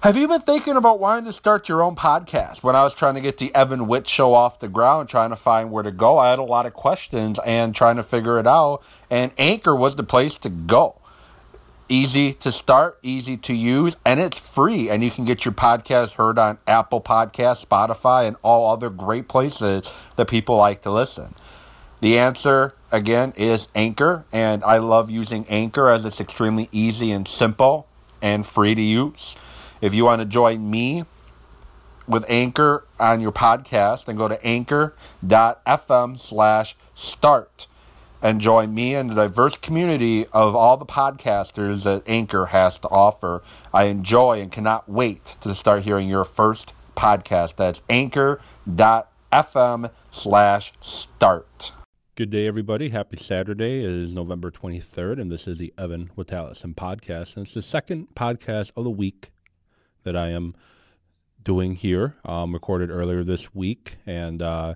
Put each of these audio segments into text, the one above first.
Have you been thinking about wanting to start your own podcast? When I was trying to get the Evan Witt show off the ground, trying to find where to go, I had a lot of questions and trying to figure it out. And Anchor was the place to go. Easy to start, easy to use, and it's free. And you can get your podcast heard on Apple Podcasts, Spotify, and all other great places that people like to listen. The answer, again, is Anchor. And I love using Anchor as it's extremely easy and simple and free to use. If you want to join me with Anchor on your podcast, then go to anchor.fm slash start and join me and the diverse community of all the podcasters that Anchor has to offer. I enjoy and cannot wait to start hearing your first podcast. That's anchor.fm slash start. Good day, everybody. Happy Saturday. It is November 23rd, and this is the Evan Witalison podcast. And it's the second podcast of the week that I am doing here. Um, recorded earlier this week, and uh,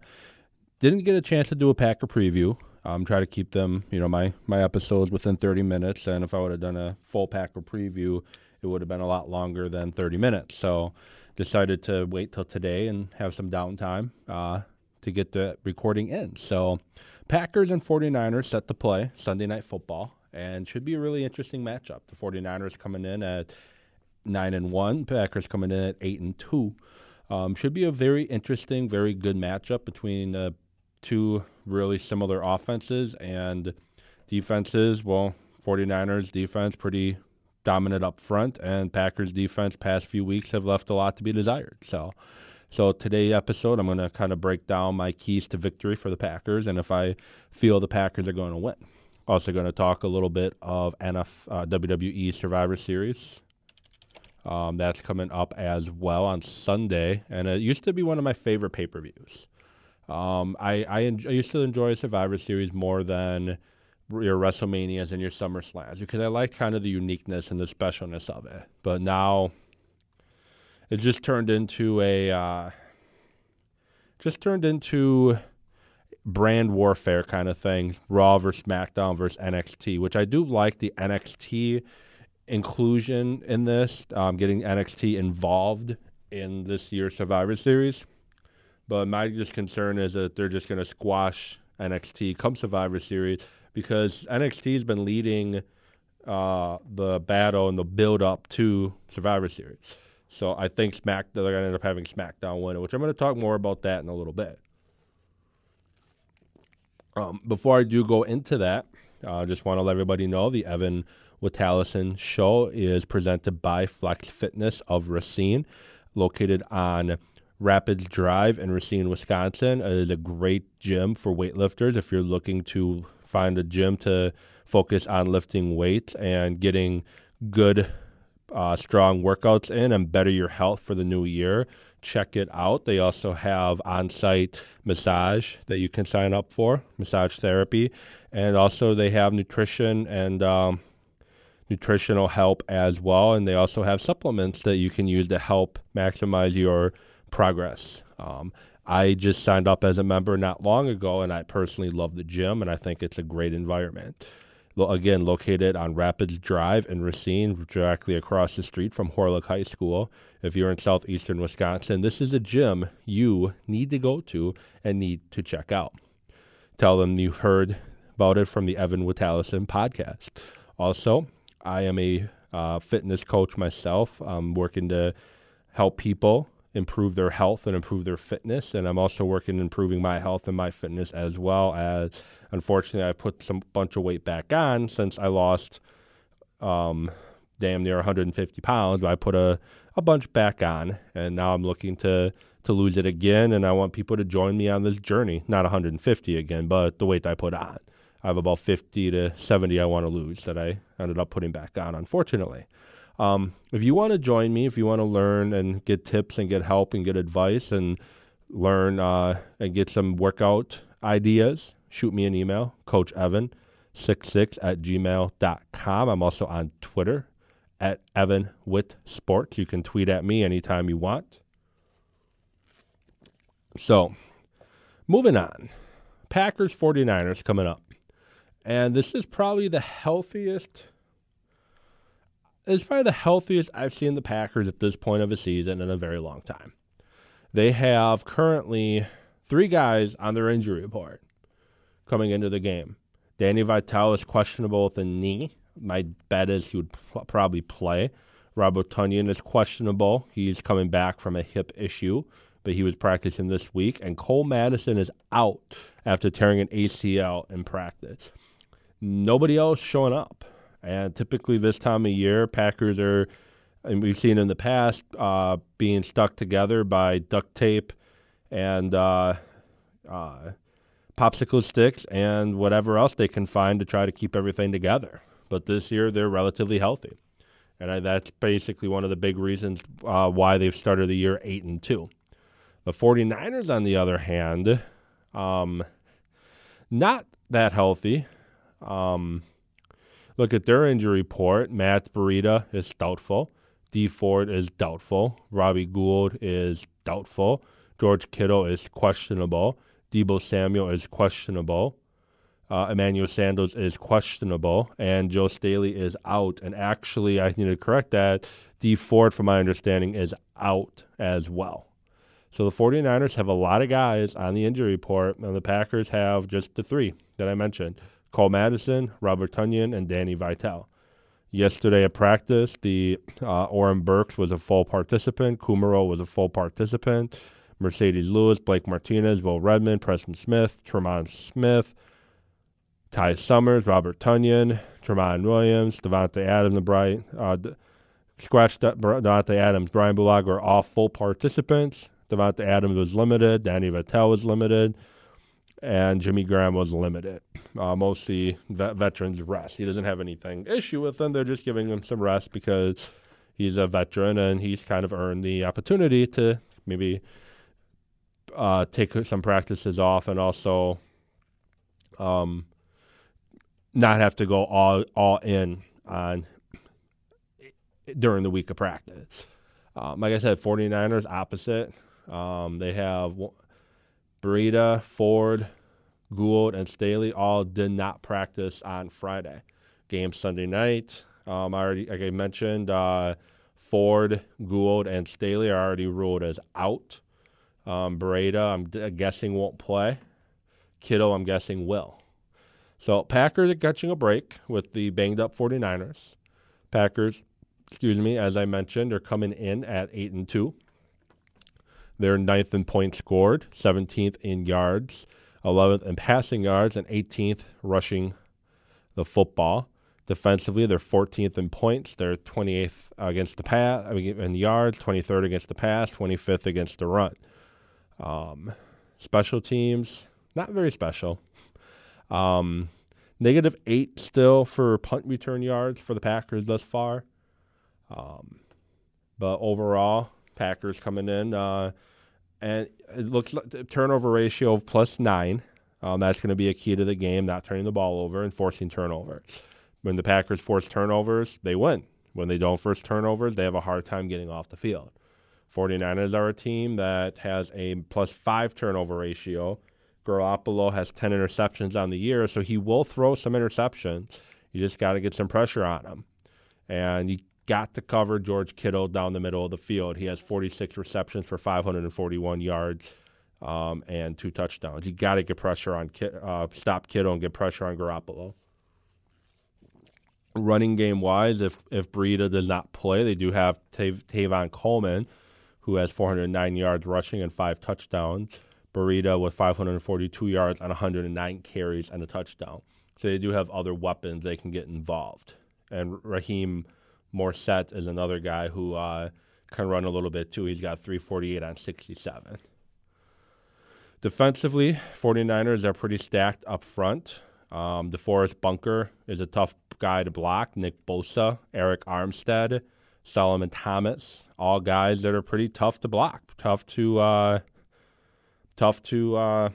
didn't get a chance to do a Packer preview. Um, try to keep them, you know, my my episodes within 30 minutes. And if I would have done a full Packer preview, it would have been a lot longer than 30 minutes. So decided to wait till today and have some downtime uh, to get the recording in. So Packers and 49ers set to play Sunday night football and should be a really interesting matchup. The 49ers coming in at nine and one. Packers coming in at eight and two. Um, should be a very interesting, very good matchup between uh, two really similar offenses and defenses. Well, 49ers defense pretty dominant up front, and Packers defense past few weeks have left a lot to be desired. So, so today episode, I'm going to kind of break down my keys to victory for the Packers, and if I feel the Packers are going to win. Also, going to talk a little bit of NF uh, WWE Survivor Series um, that's coming up as well on Sunday, and it used to be one of my favorite pay per views. Um, I, I, en- I, used to enjoy Survivor Series more than your WrestleManias and your SummerSlams because I like kind of the uniqueness and the specialness of it. But now it just turned into a uh, just turned into brand warfare kind of thing, Raw versus SmackDown versus NXT, which I do like the NXT inclusion in this, um, getting NXT involved in this year's Survivor Series. But my just concern is that they're just going to squash NXT come Survivor Series because NXT has been leading uh, the battle and the build up to Survivor Series. So I think Smack they're going to end up having SmackDown win, which I'm going to talk more about that in a little bit. Um, before I do go into that, I uh, just want to let everybody know the Evan Witalison show is presented by Flex Fitness of Racine, located on Rapids Drive in Racine, Wisconsin. It is a great gym for weightlifters if you're looking to find a gym to focus on lifting weights and getting good, uh, strong workouts in and better your health for the new year. Check it out. They also have on site massage that you can sign up for, massage therapy. And also, they have nutrition and um, nutritional help as well. And they also have supplements that you can use to help maximize your progress. Um, I just signed up as a member not long ago, and I personally love the gym, and I think it's a great environment. Again, located on Rapids Drive in Racine, directly across the street from Horlick High School. If you're in southeastern Wisconsin, this is a gym you need to go to and need to check out. Tell them you've heard about it from the Evan Witalison podcast. Also, I am a uh, fitness coach myself. I'm working to help people improve their health and improve their fitness. And I'm also working improving my health and my fitness as well as, unfortunately, I put some bunch of weight back on since I lost um, damn near 150 pounds. I put a, a bunch back on, and now I'm looking to to lose it again. And I want people to join me on this journey. Not 150 again, but the weight I put on. I have about 50 to 70 I want to lose that I ended up putting back on, unfortunately. Um, if you want to join me, if you want to learn and get tips and get help and get advice and learn uh, and get some workout ideas, shoot me an email, Coach Evan. 66 at gmail.com. I'm also on Twitter at Evan Witt Sports. You can tweet at me anytime you want. So, moving on. Packers 49ers coming up. And this is probably the healthiest is probably the healthiest I've seen the Packers at this point of the season in a very long time. They have currently three guys on their injury report coming into the game. Danny Vitale is questionable with a knee. My bet is he would probably play. Robert Tonyan is questionable. He's coming back from a hip issue, but he was practicing this week. And Cole Madison is out after tearing an ACL in practice. Nobody else showing up. And typically, this time of year, Packers are, and we've seen in the past, uh, being stuck together by duct tape and uh, uh, popsicle sticks and whatever else they can find to try to keep everything together. But this year, they're relatively healthy. And I, that's basically one of the big reasons uh, why they've started the year 8 and 2. The 49ers, on the other hand, um, not that healthy. Um, look at their injury report. Matt Breida is doubtful. Dee Ford is doubtful. Robbie Gould is doubtful. George Kittle is questionable. Deebo Samuel is questionable. Uh, Emmanuel Sanders is questionable, and Joe Staley is out. And actually, I need to correct that. Dee Ford, from my understanding, is out as well. So the 49ers have a lot of guys on the injury report, and the Packers have just the three that I mentioned Cole Madison, Robert Tonyan, and Danny Vitale. Yesterday at practice, the uh, Oren Burks was a full participant. Kumerow was a full participant. Marcedes Lewis, Blake Martinez, Will Redmond, Preston Smith, Tremon Smith, Ty Summers, Robert Tonyan, Tramon Williams, Davante Adams, and Brian, uh, Scratch Davante Adams, Brian Bulaga were all full participants. Davante Adams was limited. Danny Vitale was limited. And Jimmy Graham was limited. Uh, mostly vet- veterans rest. He doesn't have anything issue with them. They're just giving him some rest because he's a veteran and he's kind of earned the opportunity to maybe uh, take some practices off and also um, not have to go all all in on during the week of practice. Um, like I said, 49ers opposite. Um, they have Breida, Ford, Gould, and Staley all did not practice on Friday. Game Sunday night. Um, I already, like I mentioned, uh, Ford, Gould, and Staley are already ruled as out. Um, Breida, I'm d- guessing won't play. Kittle, I'm guessing will. So Packers are catching a break with the banged up 49ers. Packers, excuse me, as I mentioned, are coming in at 8 and 2. They're ninth in points scored, 17th in yards, 11th in passing yards, and 18th rushing the football. Defensively, they're 14th in points. They're 28th against the pass I mean, in yards, 23rd against the pass, 25th against the run. Um, special teams, not very special. Um, negative eight still for punt return yards for the Packers thus far. Um, but overall, Packers coming in, uh, and it looks like turnover ratio of plus nine. Um, that's going to be a key to the game, not turning the ball over and forcing turnovers. When the Packers force turnovers, they win. When they don't force turnovers, they have a hard time getting off the field. 49ers are a team that has a plus five turnover ratio Garoppolo has 10 interceptions on the year, so he will throw some interceptions. You just got to get some pressure on him. And you got to cover George Kittle down the middle of the field. He has 46 receptions for 541 yards um, and two touchdowns. You got to get pressure on uh, stop Kittle and get pressure on Garoppolo. Running game wise, if if Breida does not play, they do have Tav- Tevin Coleman, who has 409 yards rushing and five touchdowns. Breida with 542 yards on 109 carries and a touchdown. So they do have other weapons they can get involved. And Raheem Mostert is another guy who uh, can run a little bit too. He's got 348 on 67. Defensively, 49ers are pretty stacked up front. Um, DeForest Buckner is a tough guy to block. Nick Bosa, Arik Armstead, Solomon Thomas, all guys that are pretty tough to block, tough to uh, tough to uh,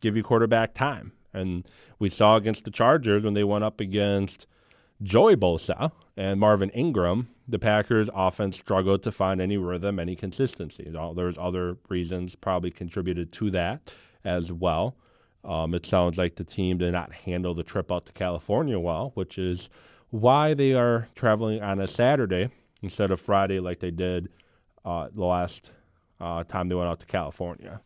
give you quarterback time. And we saw against the Chargers when they went up against Joey Bosa and Marvin Ingram, the Packers' offense struggled to find any rhythm, any consistency. There's other reasons probably contributed to that as well. Um, it sounds like the team did not handle the trip out to California well, which is why they are traveling on a Saturday instead of Friday like they did uh, the last uh, time they went out to California.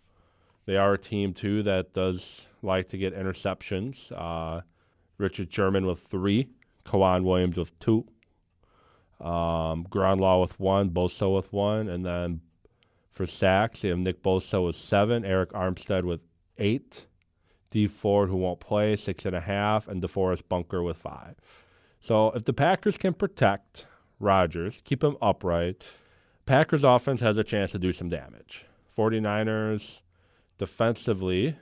They are a team too that does like to get interceptions. Uh, Richard Sherman with three, K'Waun Williams with two, um, Greenlaw with one, Bosa with one, and then for sacks they have Nick Bosa with seven, Arik Armstead with eight, Dee Ford who won't play six and a half, and DeForest Buckner with five. So if the Packers can protect Rodgers, keep him upright, Packers offense has a chance to do some damage. 49ers defensively,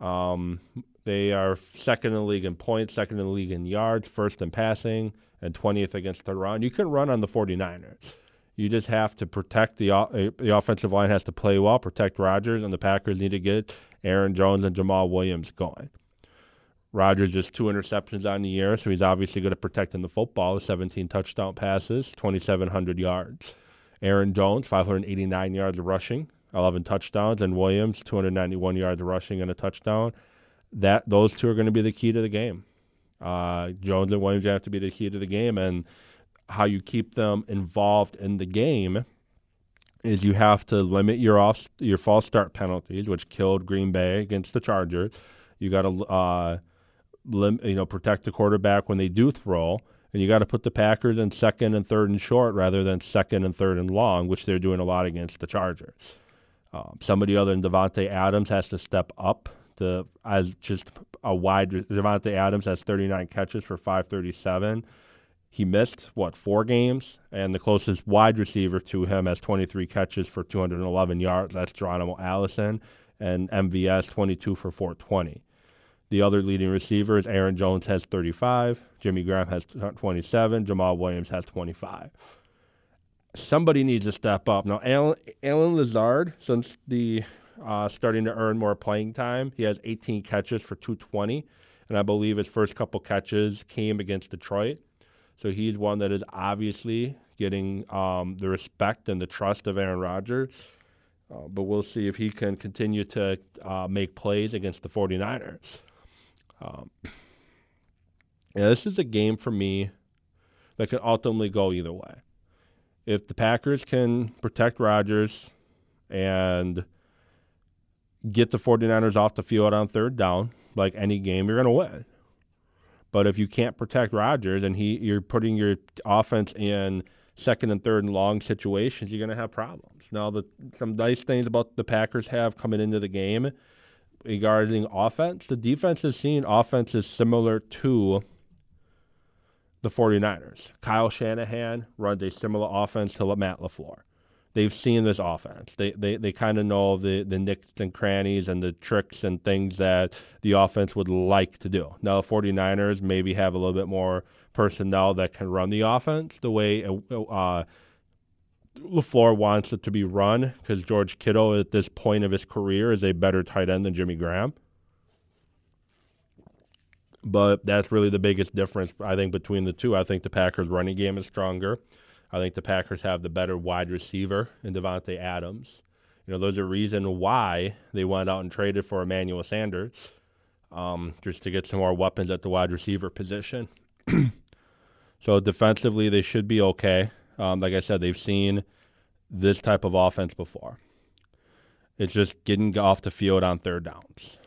um, they are second in the league in points, second in the league in yards, first in passing, and 20th against the run. You can run on the 49ers. You just have to protect the uh, the offensive line has to play well, protect Rodgers, and the Packers need to get Aaron Jones and Jamaal Williams going. Rodgers just two interceptions on the year, so he's obviously good at protecting the football. 17 touchdown passes, 2,700 yards. Aaron Jones, 589 yards rushing, 11 touchdowns, and Williams, 291 yards rushing and a touchdown. That those two are going to be the key to the game. Uh, Jones and Williams have to be the key to the game, and how you keep them involved in the game is you have to limit your off your false start penalties, which killed Green Bay against the Chargers. You got to uh, lim- you know protect the quarterback when they do throw, and you got to put the Packers in second and third and short rather than second and third and long, which they're doing a lot against the Chargers. Um, somebody other than Davante Adams has to step up. The as just a wide Davante Adams has 39 catches for 537. He missed what four games, and the closest wide receiver to him has 23 catches for 211 yards. That's Geronimo Allison, and MVS 22 for 420. The other leading receivers, Aaron Jones has 35, Jimmy Graham has 27, Jamaal Williams has 25. Somebody needs to step up. Now, Alan, Allen Lazard, since the uh, starting to earn more playing time, he has 18 catches for 220, and I believe his first couple catches came against Detroit. So he's one that is obviously getting um, the respect and the trust of Aaron Rodgers. Uh, but we'll see if he can continue to uh, make plays against the 49ers. Um, yeah, this is a game for me that could ultimately go either way. If the Packers can protect Rodgers and get the 49ers off the field on third down, like any game, you're going to win. But if you can't protect Rodgers and he you're putting your offense in second and third and long situations, you're going to have problems. Now, the some nice things about the Packers have coming into the game regarding offense, the defense has seen offenses similar to the 49ers. Kyle Shanahan runs a similar offense to Matt LaFleur. They've seen this offense. They they, they kind of know the, the nicks and crannies and the tricks and things that the offense would like to do. Now, the 49ers maybe have a little bit more personnel that can run the offense the way uh, LaFleur wants it to be run because George Kittle at this point of his career is a better tight end than Jimmy Graham. But that's really the biggest difference, I think, between the two. I think the Packers' running game is stronger. I think the Packers have the better wide receiver in Davante Adams. You know, there's a reason why they went out and traded for Emmanuel Sanders, um, just to get some more weapons at the wide receiver position. so defensively, they should be okay. Um, like I said, they've seen this type of offense before. It's just getting off the field on third downs.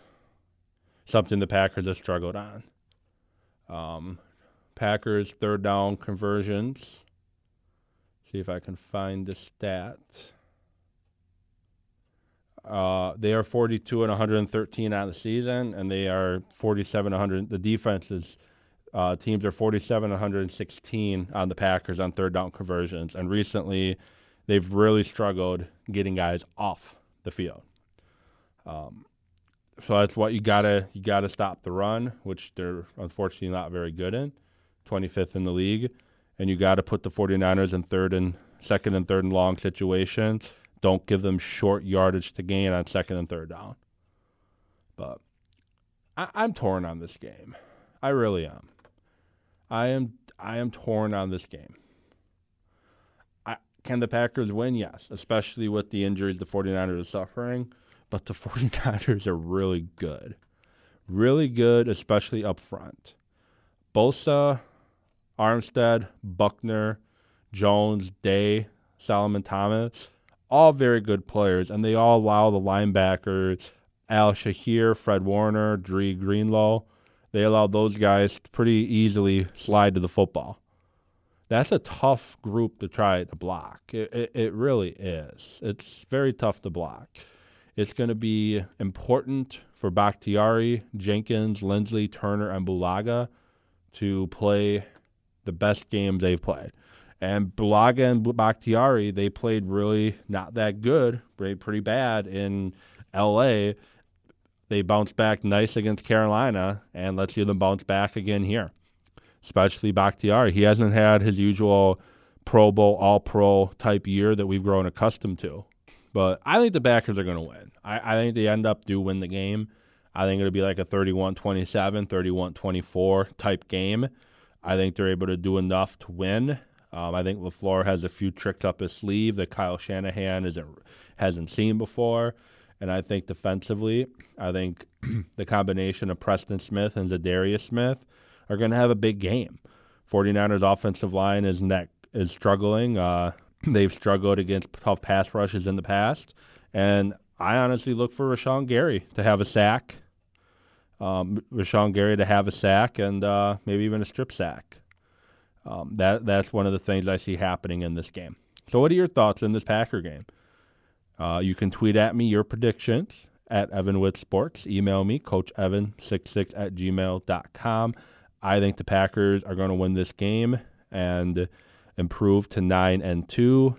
Something the Packers have struggled on. Um, Packers third down conversions. See if I can find the stat. Uh, they are 42 and 113 on the season, and they are 47 100. The defenses, uh, teams are 47 116 on the Packers on third down conversions, and recently they've really struggled getting guys off the field. Um, so that's what you gotta you gotta stop the run, which they're unfortunately not very good in, 25th in the league, and you got to put the 49ers in third and second and third and long situations. Don't give them short yardage to gain on second and third down. But I, I'm torn on this game. I really am. I am I am torn on this game. I, can the Packers win? Yes, especially with the injuries the 49ers are suffering. But the 49ers are really good. Really good, especially up front. Bosa, Armstead, Buckner, Jones, Day, Solomon Thomas, all very good players, and they all allow the linebackers, Al-Shaair, Fred Warner, Dre Greenlaw, they allow those guys to pretty easily slide to the football. That's a tough group to try to block. It, it, it really is. It's very tough to block. It's going to be important for Bakhtiari, Jenkins, Linsley, Turner, and Bulaga to play the best games they've played. And Bulaga and Bakhtiari, they played really not that good, played pretty bad in LA. They bounced back nice against Carolina, and let's see them bounce back again here, especially Bakhtiari. He hasn't had his usual Pro Bowl, All Pro type year that we've grown accustomed to. But I think the Packers are going to win. I, I think they end up do win the game. I think it'll be like a 31 27, 31 24 type game. I think they're able to do enough to win. Um, I think LaFleur has a few tricks up his sleeve that Kyle Shanahan isn't, hasn't seen before. And I think defensively, I think the combination of Preston Smith and Za'Darius Smith are going to have a big game. 49ers offensive line is neck is struggling. Uh, they've struggled against tough pass rushes in the past. And I honestly look for Rashan Gary to have a sack um, Rashan Gary to have a sack and uh, maybe even a strip sack. Um, that that's one of the things I see happening in this game. So, what are your thoughts in this Packer game? Uh, you can tweet at me your predictions at Evan Witt Sports. Email me, CoachEvan66 at gmail.com. I think the Packers are going to win this game and improve to 9 and 2.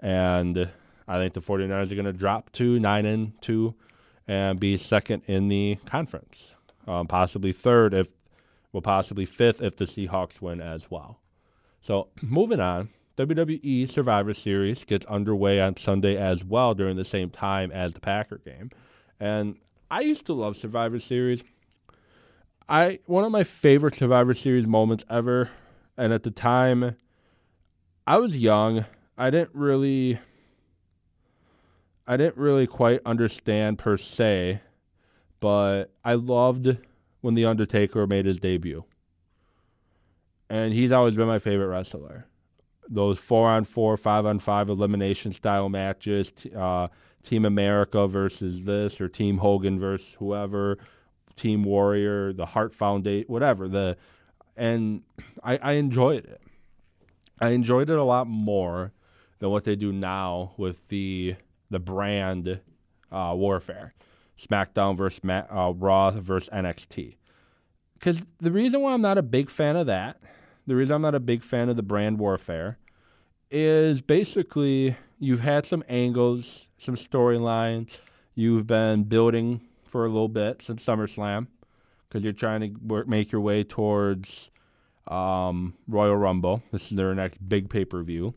And I think the 49ers are going to drop to 9 and 2 and be second in the conference, um, possibly third if, well, possibly fifth if the Seahawks win as well. So moving on, WWE Survivor Series gets underway on Sunday as well during the same time as the Packer game, and I used to love Survivor Series. I one of my favorite Survivor Series moments ever, and at the time, I was young. I didn't really I didn't really quite understand per se, but I loved when The Undertaker made his debut. And he's always been my favorite wrestler. Those four on four, five on five elimination style matches, uh, Team America versus this, or Team Hogan versus whoever, Team Warrior, the Heart Foundation, whatever. The and I, I enjoyed it. I enjoyed it a lot more than what they do now with the the brand uh, warfare, SmackDown versus uh, Raw versus NXT. Because the reason why I'm not a big fan of that, the reason I'm not a big fan of the brand warfare, is basically you've had some angles, some storylines, you've been building for a little bit since SummerSlam, because you're trying to work, make your way towards um, Royal Rumble. This is their next big pay per view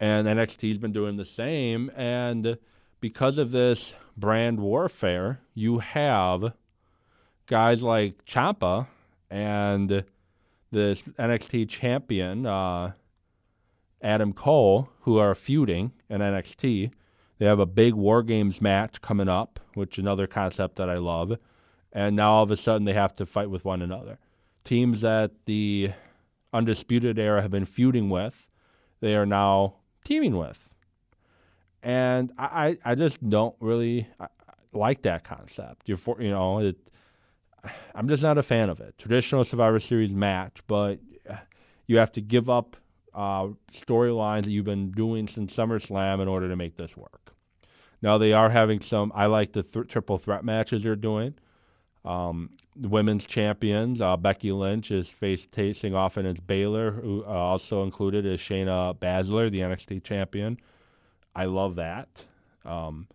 and NXT's been doing the same. And because of this brand warfare, you have guys like Ciampa and this NXT champion uh, Adam Cole who are feuding in NXT. They have a big War Games match coming up, which is another concept that I love. And now all of a sudden they have to fight with one another. Teams that the Undisputed Era have been feuding with, they are now teaming with. And I, I just don't really like that concept. You're for, you know, it, I'm just not a fan of it. Traditional Survivor Series match, but you have to give up uh, storylines that you've been doing since SummerSlam in order to make this work. Now they are having some. I like the th- triple threat matches they're doing. Um, the women's champions, uh, Becky Lynch is face facing off against Bayley, who uh, also included is Shayna Baszler, the NXT champion. I love that. Um,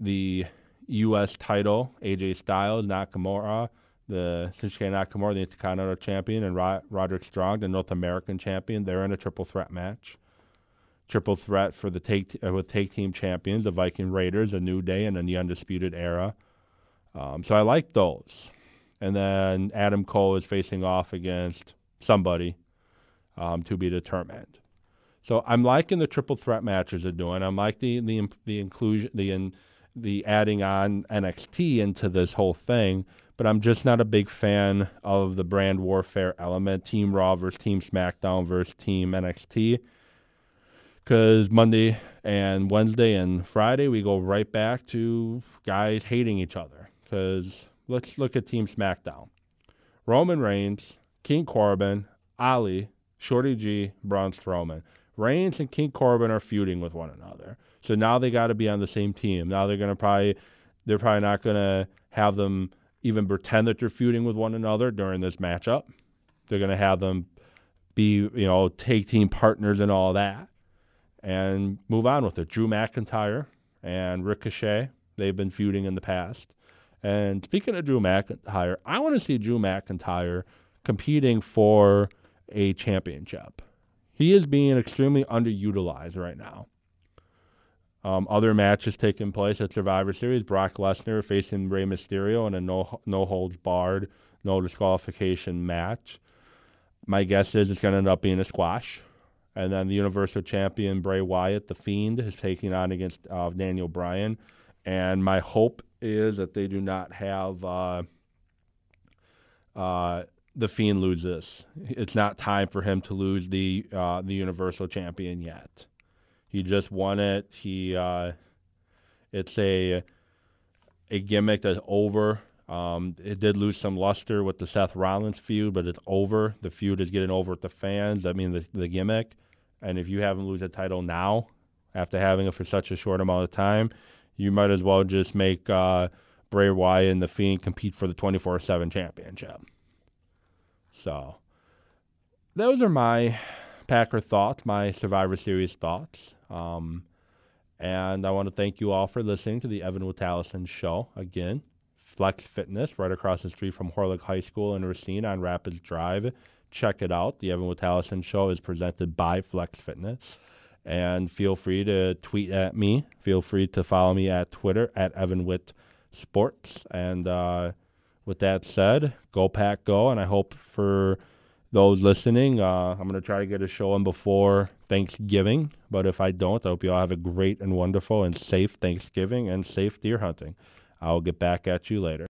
the U.S. title, AJ Styles, Nakamura, the Shinsuke Nakamura, the Intercontinental champion, and Roderick Strong, the North American champion. They're in a triple threat match. Triple threat for the take uh, with take team champions, the Viking Raiders, a New Day, and then the Undisputed Era. Um, so I like those. And then Adam Cole is facing off against somebody um, to be determined. So I'm liking the triple threat matches they're doing. I'm liking the the, the inclusion, the in, the adding on NXT into this whole thing, but I'm just not a big fan of the brand warfare element, Team Raw versus Team SmackDown versus Team NXT. Because Monday and Wednesday and Friday, we go right back to guys hating each other. Because let's look at Team SmackDown Roman Reigns, King Corbin, Ali, Shorty G, Braun Strowman. Reigns and King Corbin are feuding with one another. So now they got to be on the same team. Now they're going to probably, they're probably not going to have them even pretend that they're feuding with one another during this matchup. They're going to have them be, you know, take team partners and all that and move on with it. Drew McIntyre and Ricochet, they've been feuding in the past. And speaking of Drew McIntyre, I want to see Drew McIntyre competing for a championship. He is being extremely underutilized right now. Um, other matches taking place at Survivor Series: Brock Lesnar facing Rey Mysterio in a no no holds barred, no disqualification match. My guess is it's going to end up being a squash. And then the Universal Champion Bray Wyatt, the Fiend, is taking on against uh, Daniel Bryan. And my hope is that they do not have uh, uh, the Fiend lose this. It's not time for him to lose the uh, the Universal Champion yet. He just won it. He uh, it's a a gimmick that's over. Um, it did lose some luster with the Seth Rollins feud, but it's over. The feud is getting over with the fans. I mean, the, the gimmick. And if you haven't lose a title now, after having it for such a short amount of time, you might as well just make uh, Bray Wyatt and the Fiend compete for the 24 7 championship. So, those are my Packer thoughts, my Survivor Series thoughts. Um, and I want to thank you all for listening to the Evan Witalison show. Again, Flex Fitness, right across the street from Horlick High School in Racine on Rapids Drive. Check it out. The Evan Witalison show is presented by Flex Fitness. And feel free to tweet at me. Feel free to follow me at Twitter at Evan Witt Sports. And uh, with that said, go pack go. And I hope for those listening, uh, I'm going to try to get a show in before Thanksgiving. But if I don't, I hope you all have a great and wonderful and safe Thanksgiving and safe deer hunting. I'll get back at you later.